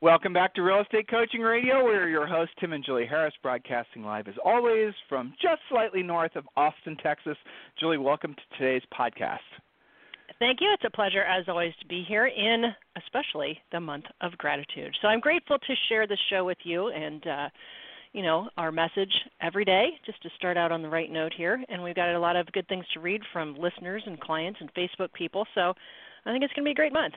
Welcome back to Real Estate Coaching Radio. We're your hosts, Tim and Julie Harris, broadcasting live as always from just slightly north of Austin, Texas. Julie, welcome to today's podcast. Thank you. It's a pleasure, as always, to be here in especially the month of gratitude. So I'm grateful to share this show with you and, uh, you know, our message every day, just to start out on the right note here. And we've got a lot of good things to read from listeners and clients and Facebook people. So I think it's going to be a great month.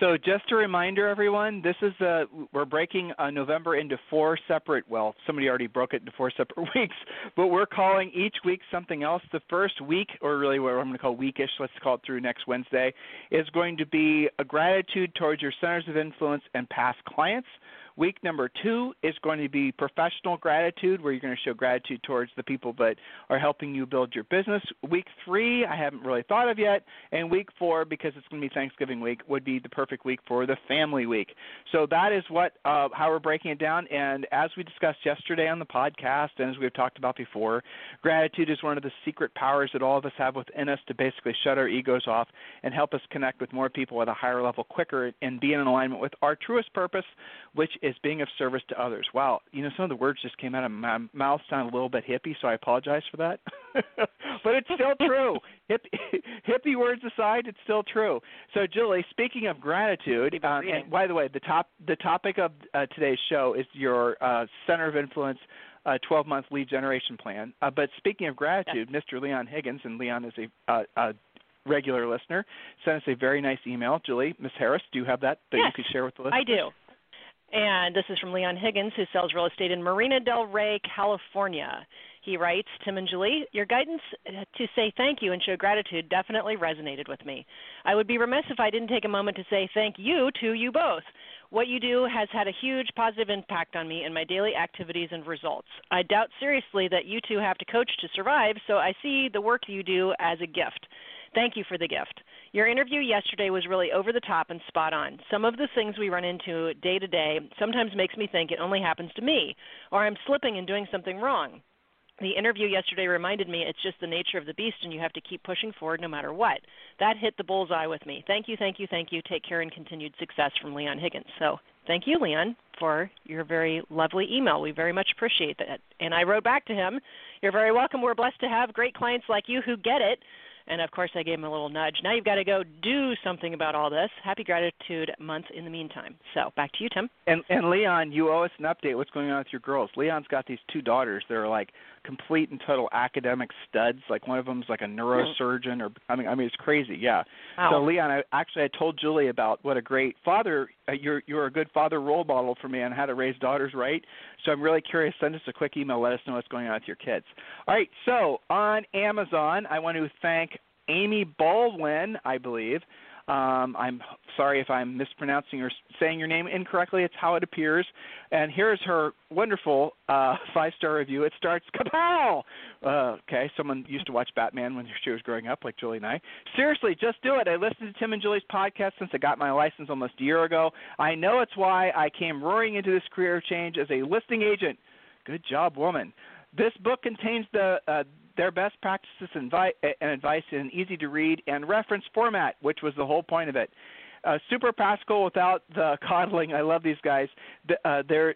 So just a reminder, everyone, this is uh, we're breaking uh, November into four separate. Well, somebody already broke it into four separate weeks, but we're calling each week something else. The first week, or really what I'm going to call weekish, let's call it through next Wednesday, is going to be a gratitude towards your centers of influence and past clients. Week number two is going to be professional gratitude, where you're going to show gratitude towards the people that are helping you build your business. Week three, I haven't really thought of yet. And week four, because it's going to be Thanksgiving week, would be the perfect week for the family week. So that is what uh, how we're breaking it down. And as we discussed yesterday on the podcast, and as we've talked about before, gratitude is one of the secret powers that all of us have within us to basically shut our egos off and help us connect with more people at a higher level quicker and be in alignment with our truest purpose, which is being of service to others. Wow, you know, some of the words just came out of my mouth sound a little bit hippie, so I apologize for that. but it's still true. Hip, hippie words aside, it's still true. So, Julie, speaking of gratitude, um, and by the way, the top the topic of uh, today's show is your uh, center of influence. Uh, 12 month lead generation plan. Uh, but speaking of gratitude, Mr. Leon Higgins, and Leon is a, uh, a regular listener, sent us a very nice email. Julie, Miss Harris, do you have that that yes, you could share with the listeners? I do. And this is from Leon Higgins, who sells real estate in Marina Del Rey, California. He writes, Tim and Julie, your guidance to say thank you and show gratitude definitely resonated with me. I would be remiss if I didn't take a moment to say thank you to you both. What you do has had a huge positive impact on me in my daily activities and results. I doubt seriously that you two have to coach to survive, so I see the work you do as a gift. Thank you for the gift. Your interview yesterday was really over the top and spot on. Some of the things we run into day to day sometimes makes me think it only happens to me, or I'm slipping and doing something wrong. The interview yesterday reminded me it's just the nature of the beast and you have to keep pushing forward no matter what. That hit the bullseye with me. Thank you, thank you, thank you. Take care and continued success from Leon Higgins. So thank you, Leon, for your very lovely email. We very much appreciate that. And I wrote back to him, You're very welcome. We're blessed to have great clients like you who get it. And of course, I gave him a little nudge. Now you've got to go do something about all this. Happy Gratitude Month in the meantime. So back to you, Tim. And and Leon, you owe us an update. What's going on with your girls? Leon's got these two daughters. They're like complete and total academic studs. Like one of them's like a neurosurgeon, or I mean, I mean, it's crazy. Yeah. Wow. So Leon, I actually I told Julie about what a great father. Uh, you're you're a good father role model for me on how to raise daughters right. So I'm really curious. Send us a quick email. Let us know what's going on with your kids. All right. So on Amazon, I want to thank Amy Baldwin, I believe. Um, I'm sorry if I'm mispronouncing or saying your name incorrectly. It's how it appears. And here's her wonderful uh, five star review. It starts kapow! Uh, okay, someone used to watch Batman when she was growing up, like Julie and I. Seriously, just do it. I listened to Tim and Julie's podcast since I got my license almost a year ago. I know it's why I came roaring into this career change as a listing agent. Good job, woman. This book contains the uh, their best practices and advice in an easy to read and reference format, which was the whole point of it. Uh, super Pascal without the coddling. I love these guys. The, uh, they're,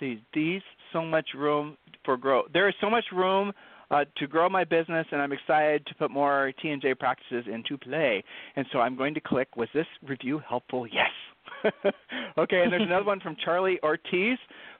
these, these so much room for growth. There is so much room uh, to grow my business, and I'm excited to put more T and J practices into play. And so I'm going to click. Was this review helpful? Yes. okay, and there's another one from Charlie Ortiz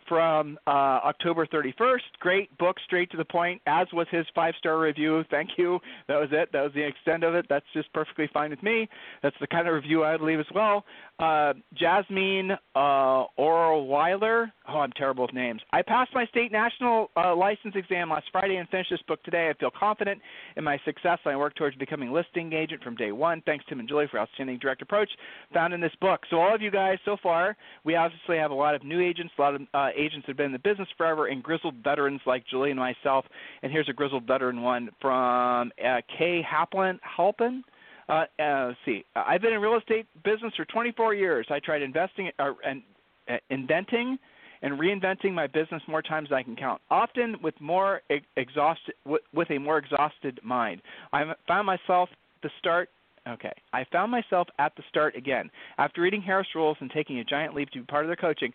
from uh, October 31st. Great book, straight to the point, as was his five star review. Thank you. That was it. That was the extent of it. That's just perfectly fine with me. That's the kind of review I would leave as well. Uh, Jasmine uh, Orweiler. Oh, I'm terrible with names. I passed my state national uh, license exam last Friday and finished this book today. I feel confident in my success. I work towards becoming listing agent from day one. Thanks, Tim and Julie, for outstanding direct approach found in this book. So, all of you guys so far, we obviously have a lot of new agents, a lot of uh, agents that have been in the business forever, and grizzled veterans like Julie and myself. And here's a grizzled veteran one from uh, Kay Haplin. Halpin? Uh, uh, let's see. I've been in real estate business for 24 years. I tried investing uh, and uh, inventing and reinventing my business more times than I can count. Often with more ex- exhausted, with, with a more exhausted mind. I found myself the start. Okay, I found myself at the start again after reading Harris Rules and taking a giant leap to be part of their coaching.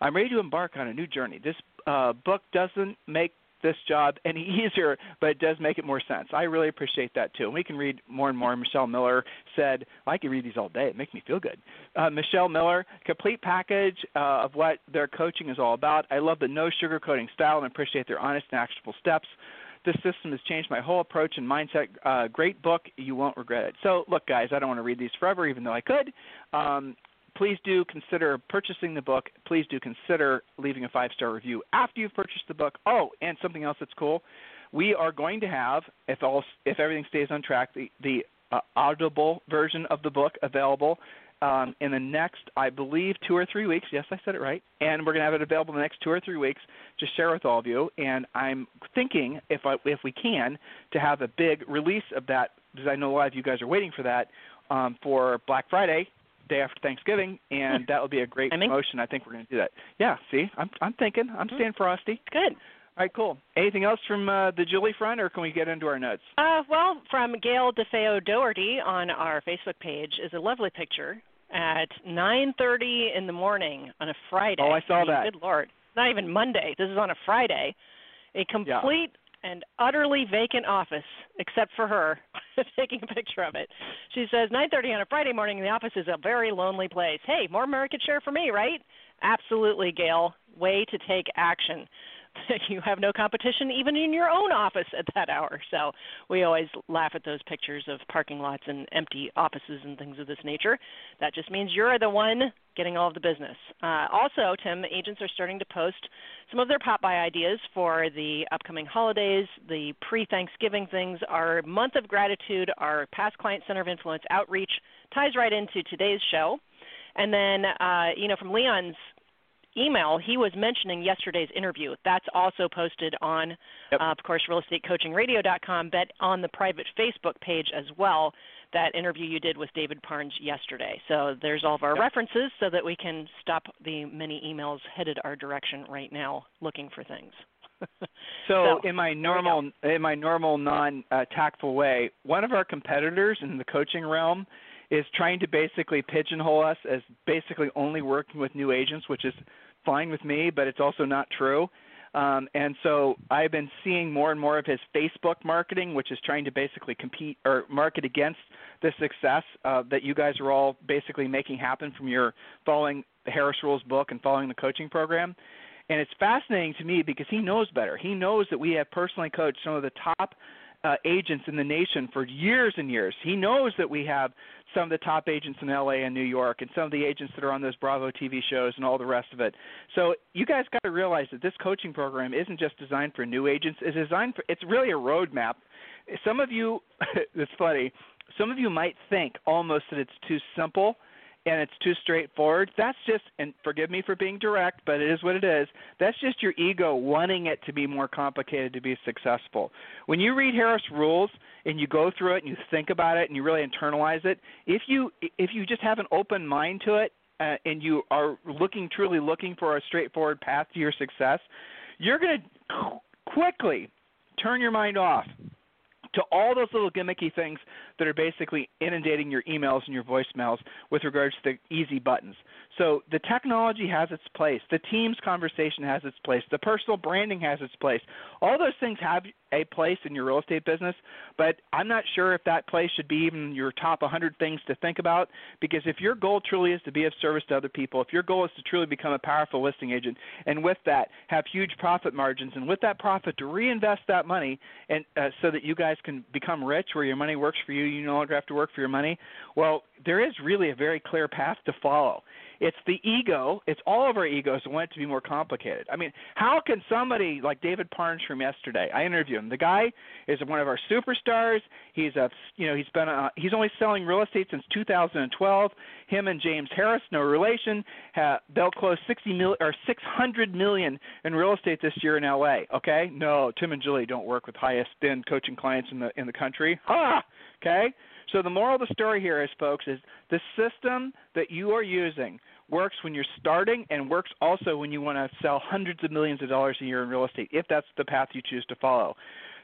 I'm ready to embark on a new journey. This uh, book doesn't make this job any easier, but it does make it more sense. I really appreciate that too. And we can read more and more. Michelle Miller said, well, I can read these all day. It makes me feel good. Uh, Michelle Miller, complete package uh, of what their coaching is all about. I love the no sugarcoating style and appreciate their honest and actionable steps. This system has changed my whole approach and mindset. Uh, great book. You won't regret it. So, look, guys, I don't want to read these forever, even though I could. Um, please do consider purchasing the book. Please do consider leaving a five star review after you've purchased the book. Oh, and something else that's cool. We are going to have, if all, if everything stays on track, the the uh, audible version of the book available um, in the next, I believe, two or three weeks. Yes, I said it right. And we're going to have it available in the next two or three weeks to share with all of you. And I'm thinking, if I, if we can, to have a big release of that because I know a lot of you guys are waiting for that um, for Black Friday day after Thanksgiving, and that would be a great promotion. I think we're going to do that. Yeah, see, I'm I'm thinking, I'm staying frosty. Good. All right, cool. Anything else from uh, the Julie front, or can we get into our notes? Uh, well, from Gail DeFeo Doherty on our Facebook page is a lovely picture at 9:30 in the morning on a Friday. Oh, I saw that. Good lord, not even Monday. This is on a Friday. A complete and utterly vacant office, except for her taking a picture of it. She says, 9:30 on a Friday morning, the office is a very lonely place. Hey, more market share for me, right? Absolutely, Gail. Way to take action. you have no competition even in your own office at that hour. So we always laugh at those pictures of parking lots and empty offices and things of this nature. That just means you're the one getting all of the business. Uh, also, Tim, agents are starting to post some of their pop by ideas for the upcoming holidays, the pre Thanksgiving things. Our month of gratitude, our past client center of influence outreach ties right into today's show. And then, uh, you know, from Leon's email, he was mentioning yesterday's interview. That's also posted on, yep. uh, of course, realestatecoachingradio.com, but on the private Facebook page as well. That interview you did with David Parnes yesterday. So there's all of our yep. references so that we can stop the many emails headed our direction right now looking for things. so, so, in my normal in my normal non uh, tactful way, one of our competitors in the coaching realm is trying to basically pigeonhole us as basically only working with new agents, which is fine with me, but it's also not true. Um, and so I've been seeing more and more of his Facebook marketing, which is trying to basically compete or market against the success uh, that you guys are all basically making happen from your following the Harris Rules book and following the coaching program. And it's fascinating to me because he knows better. He knows that we have personally coached some of the top uh, agents in the nation for years and years. He knows that we have some of the top agents in LA and New York and some of the agents that are on those Bravo TV shows and all the rest of it. So you guys got to realize that this coaching program isn't just designed for new agents. It's designed for it's really a roadmap. Some of you it's funny. Some of you might think almost that it's too simple and it's too straightforward, that's just, and forgive me for being direct, but it is what it is. That's just your ego wanting it to be more complicated to be successful. When you read Harris Rules and you go through it and you think about it and you really internalize it, if you if you just have an open mind to it uh, and you are looking truly looking for a straightforward path to your success, you're going to quickly turn your mind off to all those little gimmicky things that are basically inundating your emails and your voicemails with regards to the easy buttons. So the technology has its place. The team's conversation has its place. The personal branding has its place. All those things have a place in your real estate business, but I'm not sure if that place should be even your top 100 things to think about because if your goal truly is to be of service to other people, if your goal is to truly become a powerful listing agent and with that have huge profit margins and with that profit to reinvest that money and uh, so that you guys can become rich where your money works for you, you no longer have to work for your money. Well, there is really a very clear path to follow. It's the ego. It's all of our egos that want it to be more complicated. I mean, how can somebody like David Parnes from yesterday? I interviewed him. The guy is one of our superstars. He's a you know he's been a, he's only selling real estate since 2012. Him and James Harris, no relation. Have, they'll close 60 mil or 600 million in real estate this year in LA. Okay, no, Tim and Julie don't work with highest end coaching clients in the in the country. Ha. Okay. So the moral of the story here is, folks, is the system that you are using works when you're starting and works also when you want to sell hundreds of millions of dollars a year in real estate, if that's the path you choose to follow.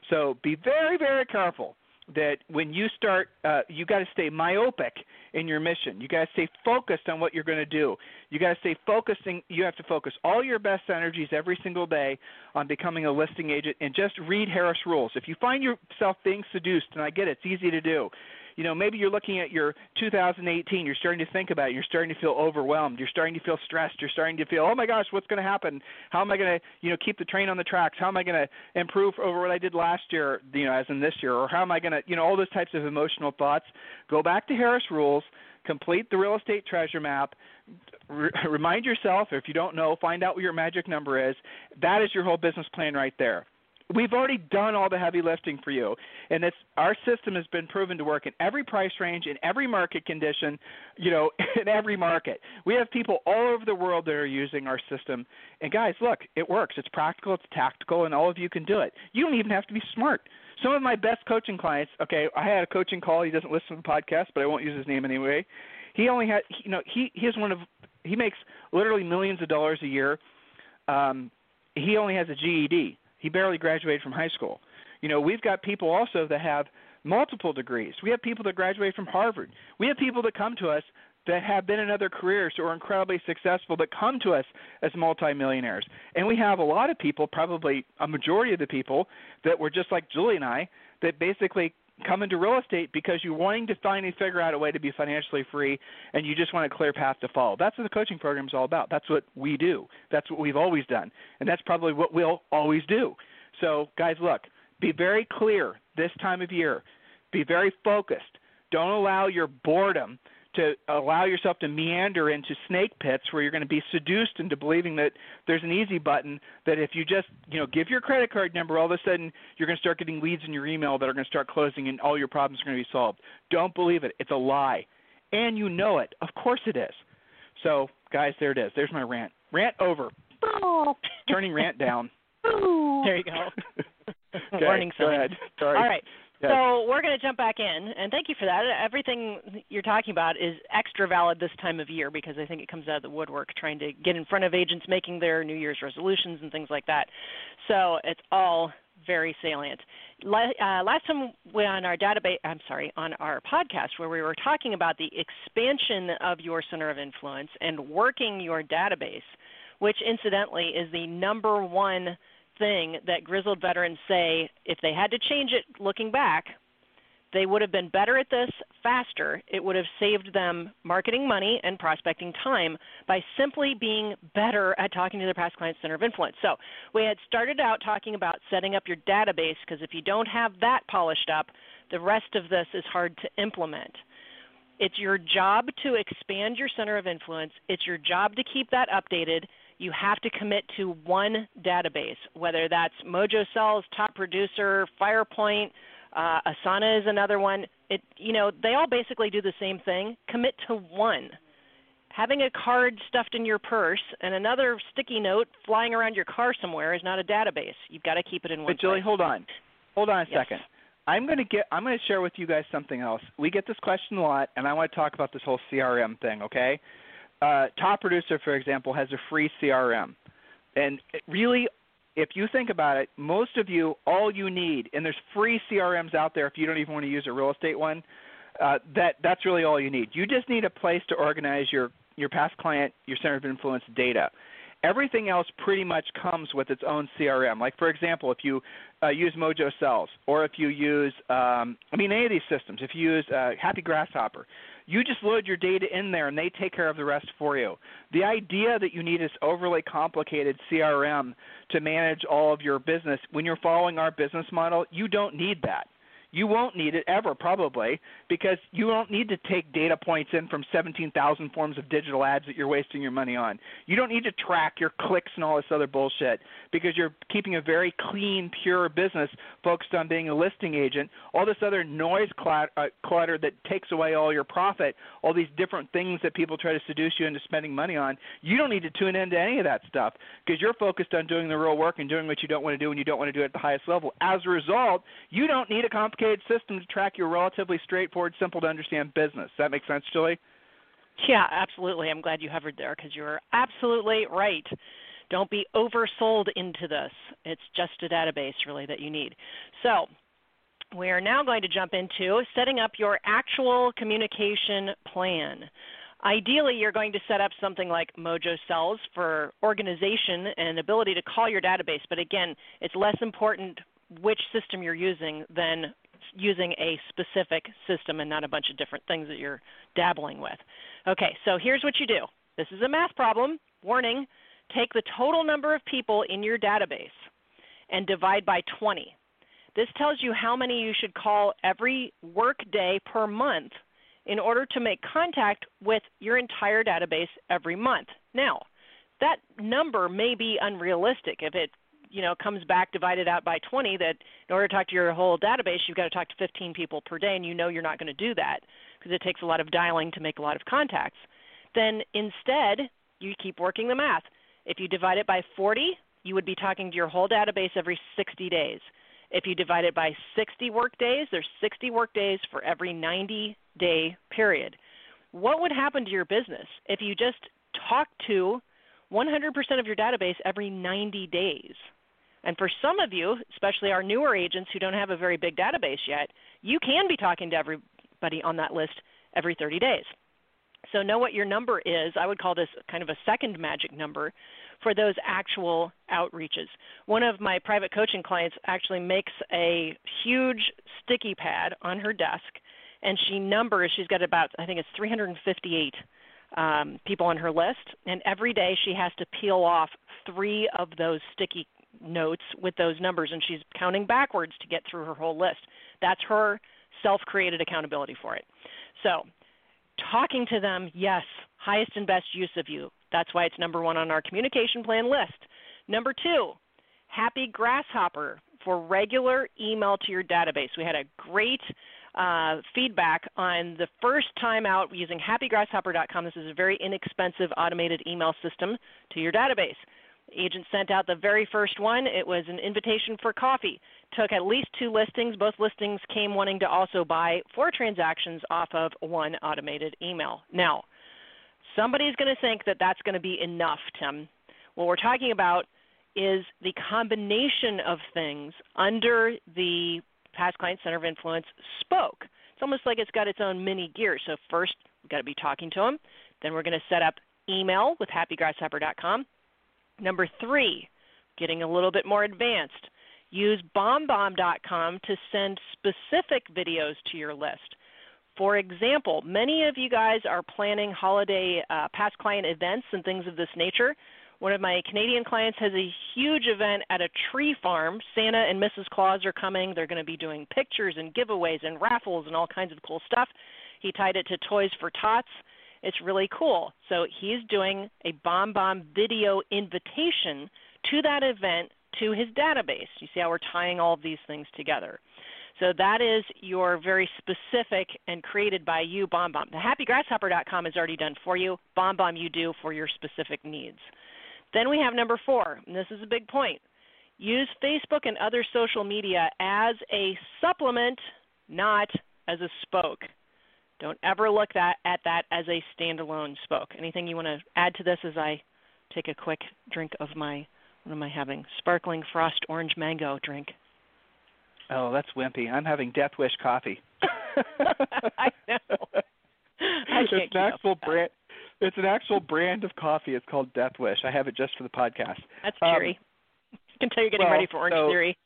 So be very, very careful that when you start, uh, you got to stay myopic in your mission. You got to stay focused on what you're going to do. You got to stay focusing. You have to focus all your best energies every single day on becoming a listing agent and just read Harris Rules. If you find yourself being seduced, and I get it, it's easy to do you know, maybe you're looking at your 2018, you're starting to think about it, you're starting to feel overwhelmed, you're starting to feel stressed, you're starting to feel, oh my gosh, what's going to happen? How am I going to, you know, keep the train on the tracks? How am I going to improve over what I did last year, you know, as in this year? Or how am I going to, you know, all those types of emotional thoughts. Go back to Harris Rules, complete the real estate treasure map, Re- remind yourself, if you don't know, find out what your magic number is. That is your whole business plan right there we've already done all the heavy lifting for you. And it's our system has been proven to work in every price range in every market condition you know in every market. We have people all over the world that are using our system. And guys look it works. It's practical it's tactical and all of you can do it. You don't even have to be smart. Some of my best coaching clients okay i had a coaching call. He doesn't listen to the podcast but i won't use his name anyway. He only had you know he he is one of he makes literally millions of dollars a year. Um he only has a GED he barely graduated from high school. You know, we've got people also that have multiple degrees. We have people that graduate from Harvard. We have people that come to us that have been in other careers or incredibly successful that come to us as multimillionaires. And we have a lot of people, probably a majority of the people that were just like Julie and I, that basically come into real estate because you're wanting to finally figure out a way to be financially free and you just want a clear path to follow. That's what the coaching program is all about. That's what we do. That's what we've always done. And that's probably what we'll always do. So, guys, look, be very clear this time of year. Be very focused. Don't allow your boredom to allow yourself to meander into snake pits where you're going to be seduced into believing that there's an easy button that if you just you know give your credit card number all of a sudden you're going to start getting leads in your email that are going to start closing and all your problems are going to be solved. Don't believe it. It's a lie. And you know it. Of course it is. So guys there it is. There's my rant. Rant over. Turning rant down. There you go. Okay, warning sign. Go ahead. Sorry. all right so we're going to jump back in, and thank you for that. Everything you're talking about is extra valid this time of year because I think it comes out of the woodwork trying to get in front of agents making their New Year's resolutions and things like that. So it's all very salient. Uh, last time we on our database, I'm sorry, on our podcast where we were talking about the expansion of your center of influence and working your database, which incidentally is the number one thing that grizzled veterans say if they had to change it looking back, they would have been better at this faster. It would have saved them marketing money and prospecting time by simply being better at talking to their past clients' center of influence. So, we had started out talking about setting up your database because if you don't have that polished up, the rest of this is hard to implement. It's your job to expand your center of influence, it's your job to keep that updated you have to commit to one database, whether that's Mojo Sells, Top Producer, Firepoint, uh, Asana is another one. It, you know, they all basically do the same thing. Commit to one. Having a card stuffed in your purse and another sticky note flying around your car somewhere is not a database. You've got to keep it in one. But Julie, place. hold on, hold on a yes. second. I'm going to get. I'm going to share with you guys something else. We get this question a lot, and I want to talk about this whole CRM thing. Okay, uh, Top Producer, for example, has a free CRM. And really, if you think about it, most of you, all you need, and there's free CRMs out there if you don't even want to use a real estate one, uh, that, that's really all you need. You just need a place to organize your, your past client, your center of influence data. Everything else pretty much comes with its own CRM. Like, for example, if you uh, use Mojo Sells, or if you use, um, I mean, any of these systems, if you use uh, Happy Grasshopper, you just load your data in there and they take care of the rest for you. The idea that you need this overly complicated CRM to manage all of your business, when you're following our business model, you don't need that. You won't need it ever, probably, because you don't need to take data points in from 17,000 forms of digital ads that you're wasting your money on. You don't need to track your clicks and all this other bullshit because you're keeping a very clean, pure business focused on being a listing agent. All this other noise clutter, uh, clutter that takes away all your profit, all these different things that people try to seduce you into spending money on, you don't need to tune into any of that stuff because you're focused on doing the real work and doing what you don't want to do and you don't want to do it at the highest level. As a result, you don't need a complicated system to track your relatively straightforward, simple to understand business. Does that make sense, Julie? Yeah, absolutely. I'm glad you hovered there because you're absolutely right. Don't be oversold into this. It's just a database, really, that you need. So, we are now going to jump into setting up your actual communication plan. Ideally, you're going to set up something like Mojo Sells for organization and ability to call your database. But again, it's less important which system you're using than using a specific system and not a bunch of different things that you're dabbling with. Okay, so here's what you do. This is a math problem. Warning take the total number of people in your database and divide by 20. This tells you how many you should call every work day per month in order to make contact with your entire database every month. Now, that number may be unrealistic if it you know comes back divided out by 20 that in order to talk to your whole database you've got to talk to 15 people per day and you know you're not going to do that because it takes a lot of dialing to make a lot of contacts then instead you keep working the math if you divide it by 40 you would be talking to your whole database every 60 days if you divide it by 60 work days there's 60 work days for every 90 day period. What would happen to your business if you just talk to 100% of your database every 90 days? And for some of you, especially our newer agents who don't have a very big database yet, you can be talking to everybody on that list every 30 days. So know what your number is. I would call this kind of a second magic number for those actual outreaches. One of my private coaching clients actually makes a huge sticky pad on her desk and she numbers. She's got about I think it's 358 um, people on her list, and every day she has to peel off three of those sticky notes with those numbers, and she's counting backwards to get through her whole list. That's her self-created accountability for it. So, talking to them, yes, highest and best use of you. That's why it's number one on our communication plan list. Number two, Happy Grasshopper for regular email to your database. We had a great uh, feedback on the first time out using happygrasshopper.com. This is a very inexpensive automated email system to your database. Agent sent out the very first one. It was an invitation for coffee. Took at least two listings. Both listings came wanting to also buy four transactions off of one automated email. Now, somebody's going to think that that's going to be enough, Tim. What we're talking about is the combination of things under the past client center of influence spoke. It's almost like it's got its own mini gear. So first we've got to be talking to them. Then we're going to set up email with happygrasshopper.com. Number three, getting a little bit more advanced. Use bombbomb.com to send specific videos to your list. For example, many of you guys are planning holiday uh, past client events and things of this nature. One of my Canadian clients has a huge event at a tree farm. Santa and Mrs. Claus are coming. They're going to be doing pictures and giveaways and raffles and all kinds of cool stuff. He tied it to Toys for Tots. It's really cool. So he's doing a Bomb Bomb video invitation to that event to his database. You see how we're tying all of these things together. So that is your very specific and created by you Bomb Bomb. The happygrasshopper.com is already done for you. Bomb Bomb you do for your specific needs. Then we have number four, and this is a big point. Use Facebook and other social media as a supplement, not as a spoke. Don't ever look that, at that as a standalone spoke. Anything you want to add to this as I take a quick drink of my, what am I having? Sparkling Frost Orange Mango drink. Oh, that's wimpy. I'm having Death Wish coffee. I know. I it's an actual brand. It's an actual brand of coffee. It's called Death Wish. I have it just for the podcast. That's cheery. Um, I can tell you're getting well, ready for Orange so, Theory.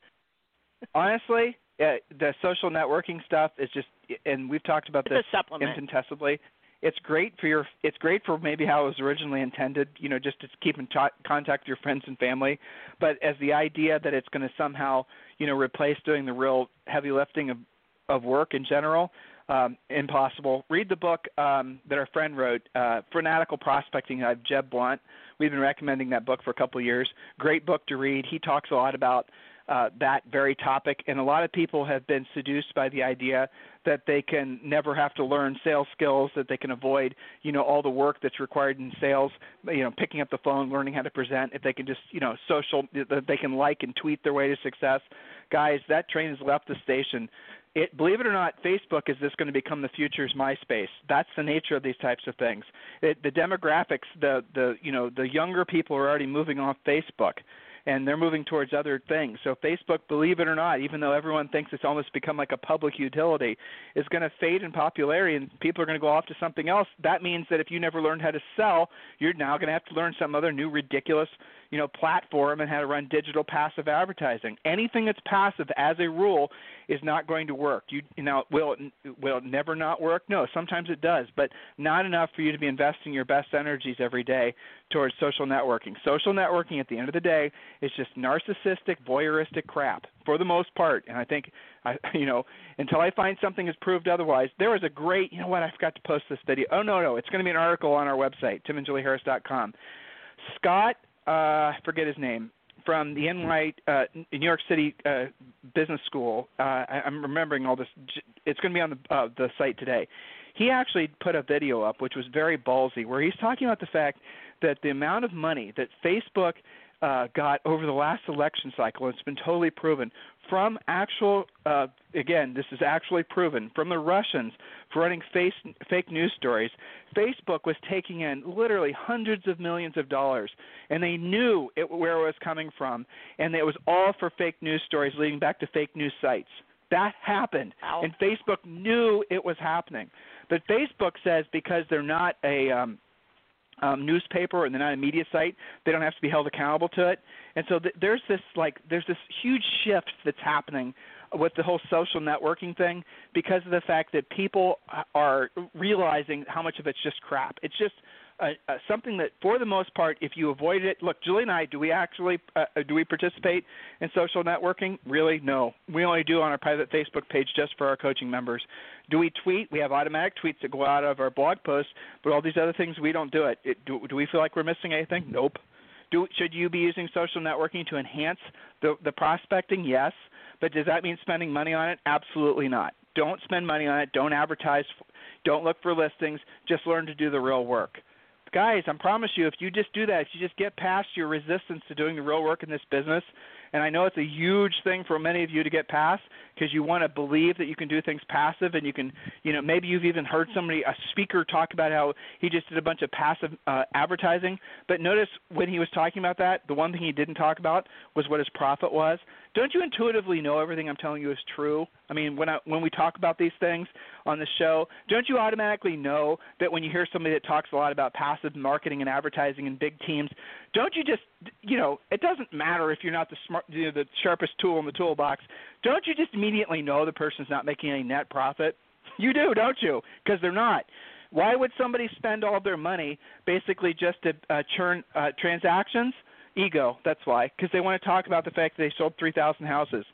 honestly, uh, the social networking stuff is just, and we've talked about it's this infinitesimally. It's great for your. It's great for maybe how it was originally intended. You know, just to keep in t- contact with your friends and family. But as the idea that it's going to somehow, you know, replace doing the real heavy lifting of of work in general, um, impossible. Read the book um, that our friend wrote, uh, Fanatical Prospecting. Have Jeb Blount. We've been recommending that book for a couple of years. Great book to read. He talks a lot about uh, that very topic, and a lot of people have been seduced by the idea that they can never have to learn sales skills, that they can avoid, you know, all the work that's required in sales, you know, picking up the phone, learning how to present, if they can just, you know, social, that they can like and tweet their way to success. Guys, that train has left the station. It, believe it or not, Facebook is this going to become the future's MySpace. That's the nature of these types of things. It, the demographics, the the you know the younger people are already moving off Facebook and they're moving towards other things. So Facebook, believe it or not, even though everyone thinks it's almost become like a public utility, is going to fade in popularity and people are going to go off to something else. That means that if you never learned how to sell, you're now going to have to learn some other new ridiculous, you know, platform and how to run digital passive advertising. Anything that's passive as a rule is not going to work. You, you know, will it, will it never not work? No, sometimes it does, but not enough for you to be investing your best energies every day towards social networking. Social networking at the end of the day is just narcissistic, voyeuristic crap for the most part. And I think, I, you know, until I find something is proved otherwise, there was a great, you know what? I forgot to post this video. Oh no, no, it's going to be an article on our website, timandjulieharris.com. Scott, uh, I forget his name from the NY uh, New York City uh, Business School. Uh, I, I'm remembering all this. It's going to be on the uh, the site today. He actually put a video up, which was very ballsy, where he's talking about the fact that the amount of money that Facebook uh, got over the last election cycle, it's been totally proven from actual, uh, again, this is actually proven from the Russians for running face, fake news stories. Facebook was taking in literally hundreds of millions of dollars, and they knew it, where it was coming from, and it was all for fake news stories leading back to fake news sites. That happened, wow. and Facebook knew it was happening. But Facebook says because they're not a um, um, newspaper and they're not a media site, they don't have to be held accountable to it. And so th- there's this like there's this huge shift that's happening with the whole social networking thing because of the fact that people are realizing how much of it's just crap. It's just uh, uh, something that, for the most part, if you avoid it, look, Julie and I, do we actually uh, uh, do we participate in social networking? Really, no. We only do on our private Facebook page just for our coaching members. Do we tweet? We have automatic tweets that go out of our blog posts, but all these other things we don't do it. it do, do we feel like we're missing anything? Nope. Do, should you be using social networking to enhance the, the prospecting? Yes. But does that mean spending money on it? Absolutely not. Don't spend money on it. Don't advertise. Don't look for listings. Just learn to do the real work guys, I promise you, if you just do that, if you just get past your resistance to doing the real work in this business, and I know it's a huge thing for many of you to get past because you want to believe that you can do things passive and you can, you know, maybe you've even heard somebody, a speaker, talk about how he just did a bunch of passive uh, advertising. But notice when he was talking about that, the one thing he didn't talk about was what his profit was. Don't you intuitively know everything I'm telling you is true? I mean, when I, when we talk about these things on the show, don't you automatically know that when you hear somebody that talks a lot about passive marketing and advertising and big teams, don't you just, you know, it doesn't matter if you're not the smart, you know, the sharpest tool in the toolbox. Don't you just immediately know the person's not making any net profit? You do, don't you? Because they're not. Why would somebody spend all their money basically just to uh, churn uh, transactions? Ego. That's why. Because they want to talk about the fact that they sold 3,000 houses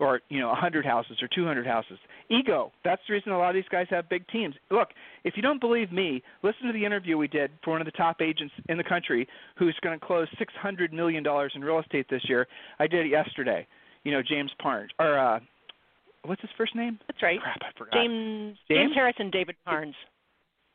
or you know 100 houses or 200 houses. Ego. That's the reason a lot of these guys have big teams. Look, if you don't believe me, listen to the interview we did for one of the top agents in the country who's going to close 600 million dollars in real estate this year. I did it yesterday. You know, James Parnes or uh what's his first name? That's right. Crap, I forgot. James James, James Harris and David Parnes.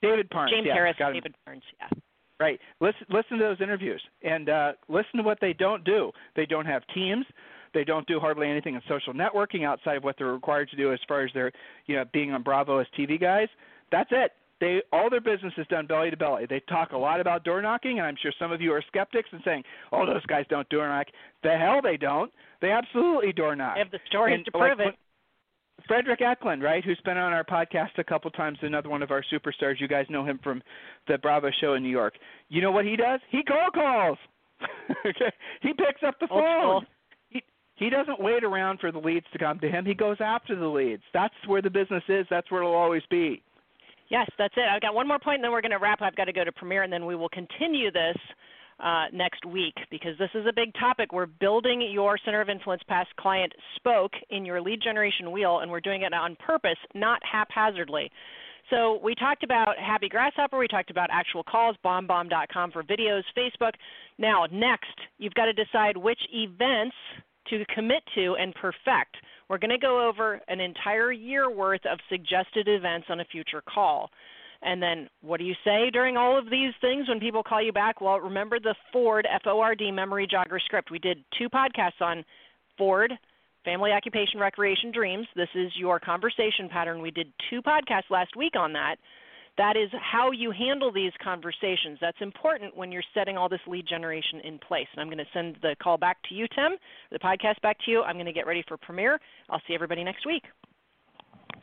David Parnes. James yeah, Harris, David Parnes. Yeah. Right. Listen listen to those interviews and uh listen to what they don't do. They don't have teams. They don't do hardly anything in social networking outside of what they're required to do as far as their, you know, being on Bravo as TV guys. That's it. They all their business is done belly to belly. They talk a lot about door knocking, and I'm sure some of you are skeptics and saying, "Oh, those guys don't door knock." The hell they don't. They absolutely door knock. They have the stories and to prove like, it. Fredrik Eklund, right, who's been on our podcast a couple times, another one of our superstars. You guys know him from the Bravo show in New York. You know what he does? He cold calls. okay, he picks up the phone. He he doesn't wait around for the leads to come to him. He goes after the leads. That's where the business is. That's where it'll always be. Yes, that's it. I've got one more point, and then we're going to wrap. I've got to go to Premier, and then we will continue this uh, next week because this is a big topic. We're building your center of influence past client spoke in your lead generation wheel, and we're doing it on purpose, not haphazardly. So we talked about Happy Grasshopper, we talked about actual calls, bombbomb.com for videos, Facebook. Now, next, you've got to decide which events to commit to and perfect. We're going to go over an entire year worth of suggested events on a future call. And then what do you say during all of these things when people call you back? Well, remember the Ford, F O R D, memory jogger script. We did two podcasts on Ford, family, occupation, recreation, dreams. This is your conversation pattern. We did two podcasts last week on that. That is how you handle these conversations. That's important when you're setting all this lead generation in place. And I'm going to send the call back to you, Tim, the podcast back to you. I'm going to get ready for Premier. I'll see everybody next week.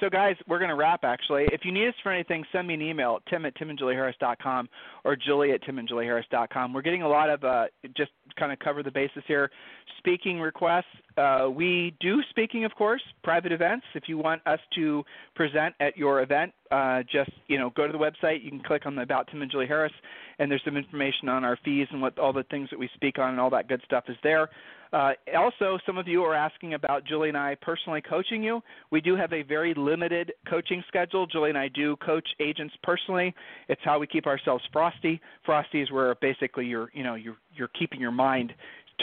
So, guys, we're going to wrap actually. If you need us for anything, send me an email at tim at timandjulieharris.com or julie at timandjulieharris.com. We're getting a lot of uh, just kind of cover the bases here. Speaking requests. Uh, we do speaking, of course, private events. If you want us to present at your event, uh, just you know go to the website. You can click on the About Tim and Julie Harris, and there's some information on our fees and what all the things that we speak on and all that good stuff is there. Uh, also, some of you are asking about Julie and I personally coaching you. We do have a very limited coaching schedule. Julie and I do coach agents personally. It's how we keep ourselves frosty. Frosty is where basically you're, you know, you're you're keeping your mind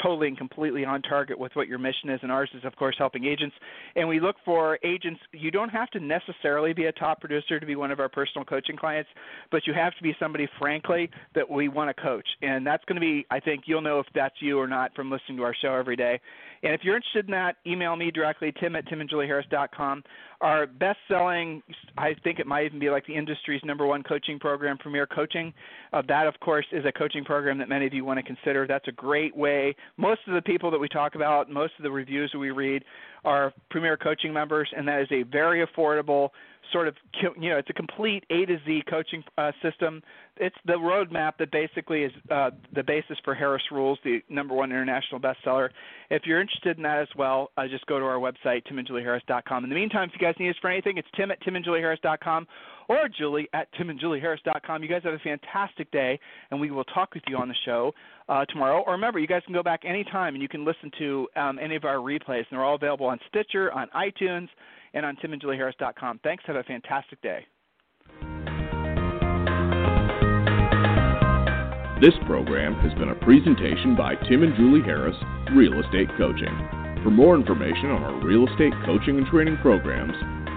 totally and completely on target with what your mission is, and ours is, of course, helping agents. And we look for agents. You don't have to necessarily be a top producer to be one of our personal coaching clients, but you have to be somebody, frankly, that we want to coach. And that's going to be, I think, you'll know if that's you or not from listening to our show every day. And if you're interested in that, email me directly, tim at timandjulieharris.com. Our best selling, I think it might even be like the industry's number one coaching program, Premier Coaching. Uh, that, of course, is a coaching program that many of you want to consider. That's a great way. Most of the people that we talk about, most of the reviews that we read are Premier Coaching members, and that is a very affordable, sort of you know it's a complete A to Z coaching uh, system. It's the roadmap that basically is uh, the basis for Harris Rules, the number one international bestseller. If you're interested in that as well, uh, just go to our website timandjulieharris.com. In the meantime, if you guys need us for anything, it's tim at timandjulieharris.com or Julie at timandjulieharris.com. You guys have a fantastic day, and we will talk with you on the show uh, tomorrow. Or remember, you guys can go back anytime and you can listen to um, any of our replays, and they're all available on Stitcher, on iTunes and on timandjulieharris.com. Thanks. Have a fantastic day. This program has been a presentation by Tim and Julie Harris, Real Estate Coaching. For more information on our real estate coaching and training programs,